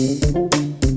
see.